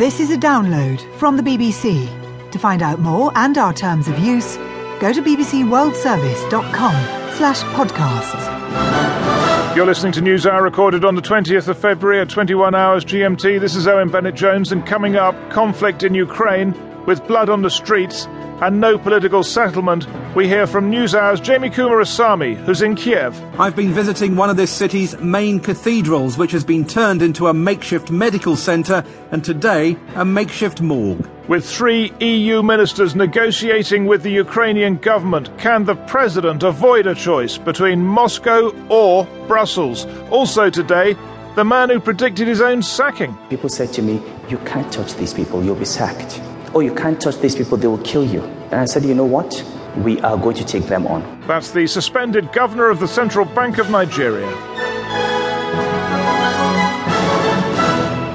This is a download from the BBC. To find out more and our terms of use, go to bbcworldservice.com slash podcasts. You're listening to News Hour recorded on the 20th of February at 21 hours GMT. This is Owen Bennett Jones, and coming up, conflict in Ukraine with blood on the streets and no political settlement. We hear from NewsHour's Jamie Coomarasamy, who's in Kiev. I've been visiting one of this city's main cathedrals, which has been turned into a makeshift medical centre and today a makeshift morgue. With three EU ministers negotiating with the Ukrainian government, can the president avoid a choice between Moscow or Brussels? Also today, the man who predicted his own sacking. People said to me, You can't touch these people, you'll be sacked. Oh, you can't touch these people, they will kill you. And I said, You know what? We are going to take them on. That's the suspended governor of the Central Bank of Nigeria.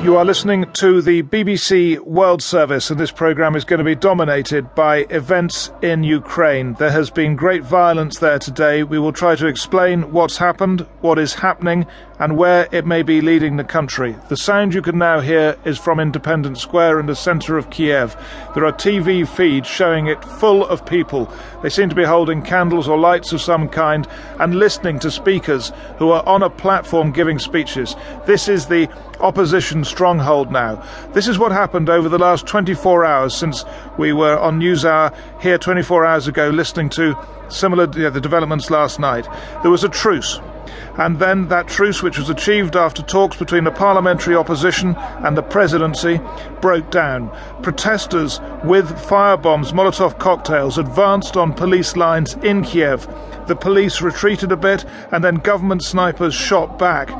You are listening to the BBC World Service, and this programme is going to be dominated by events in Ukraine. There has been great violence there today. We will try to explain what's happened, what is happening, and where it may be leading the country. The sound you can now hear is from Independence Square in the centre of Kiev. There are TV feeds showing it full of people. They seem to be holding candles or lights of some kind and listening to speakers who are on a platform giving speeches. This is the opposition stronghold now. This is what happened over the last 24 hours since we were on NewsHour here 24 hours ago listening to similar yeah, the developments last night. There was a truce and then that truce, which was achieved after talks between the parliamentary opposition and the presidency, broke down. Protesters with firebombs, Molotov cocktails, advanced on police lines in Kiev. The police retreated a bit, and then government snipers shot back.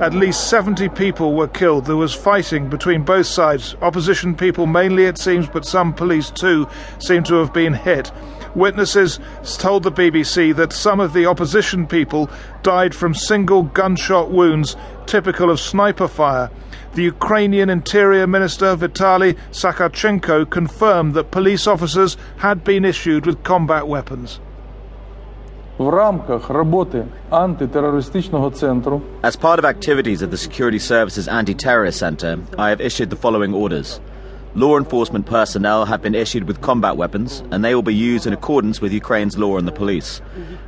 At least 70 people were killed. There was fighting between both sides. Opposition people mainly, it seems, but some police too seem to have been hit. Witnesses told the BBC that some of the opposition people died from single gunshot wounds typical of sniper fire. The Ukrainian Interior Minister Vitaly Zakharchenko confirmed that police officers had been issued with combat weapons. As part of activities of the Security Services Anti-Terrorist Center, I have issued the following orders. Law enforcement personnel have been issued with combat weapons, and they will be used in accordance with Ukraine's law and the police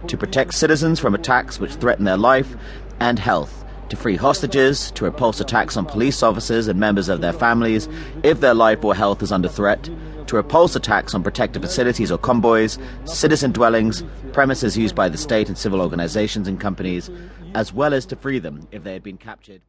to protect citizens from attacks which threaten their life and health, to free hostages, to repulse attacks on police officers and members of their families if their life or health is under threat, to repulse attacks on protected facilities or convoys, citizen dwellings, premises used by the state and civil organizations and companies, as well as to free them if they had been captured.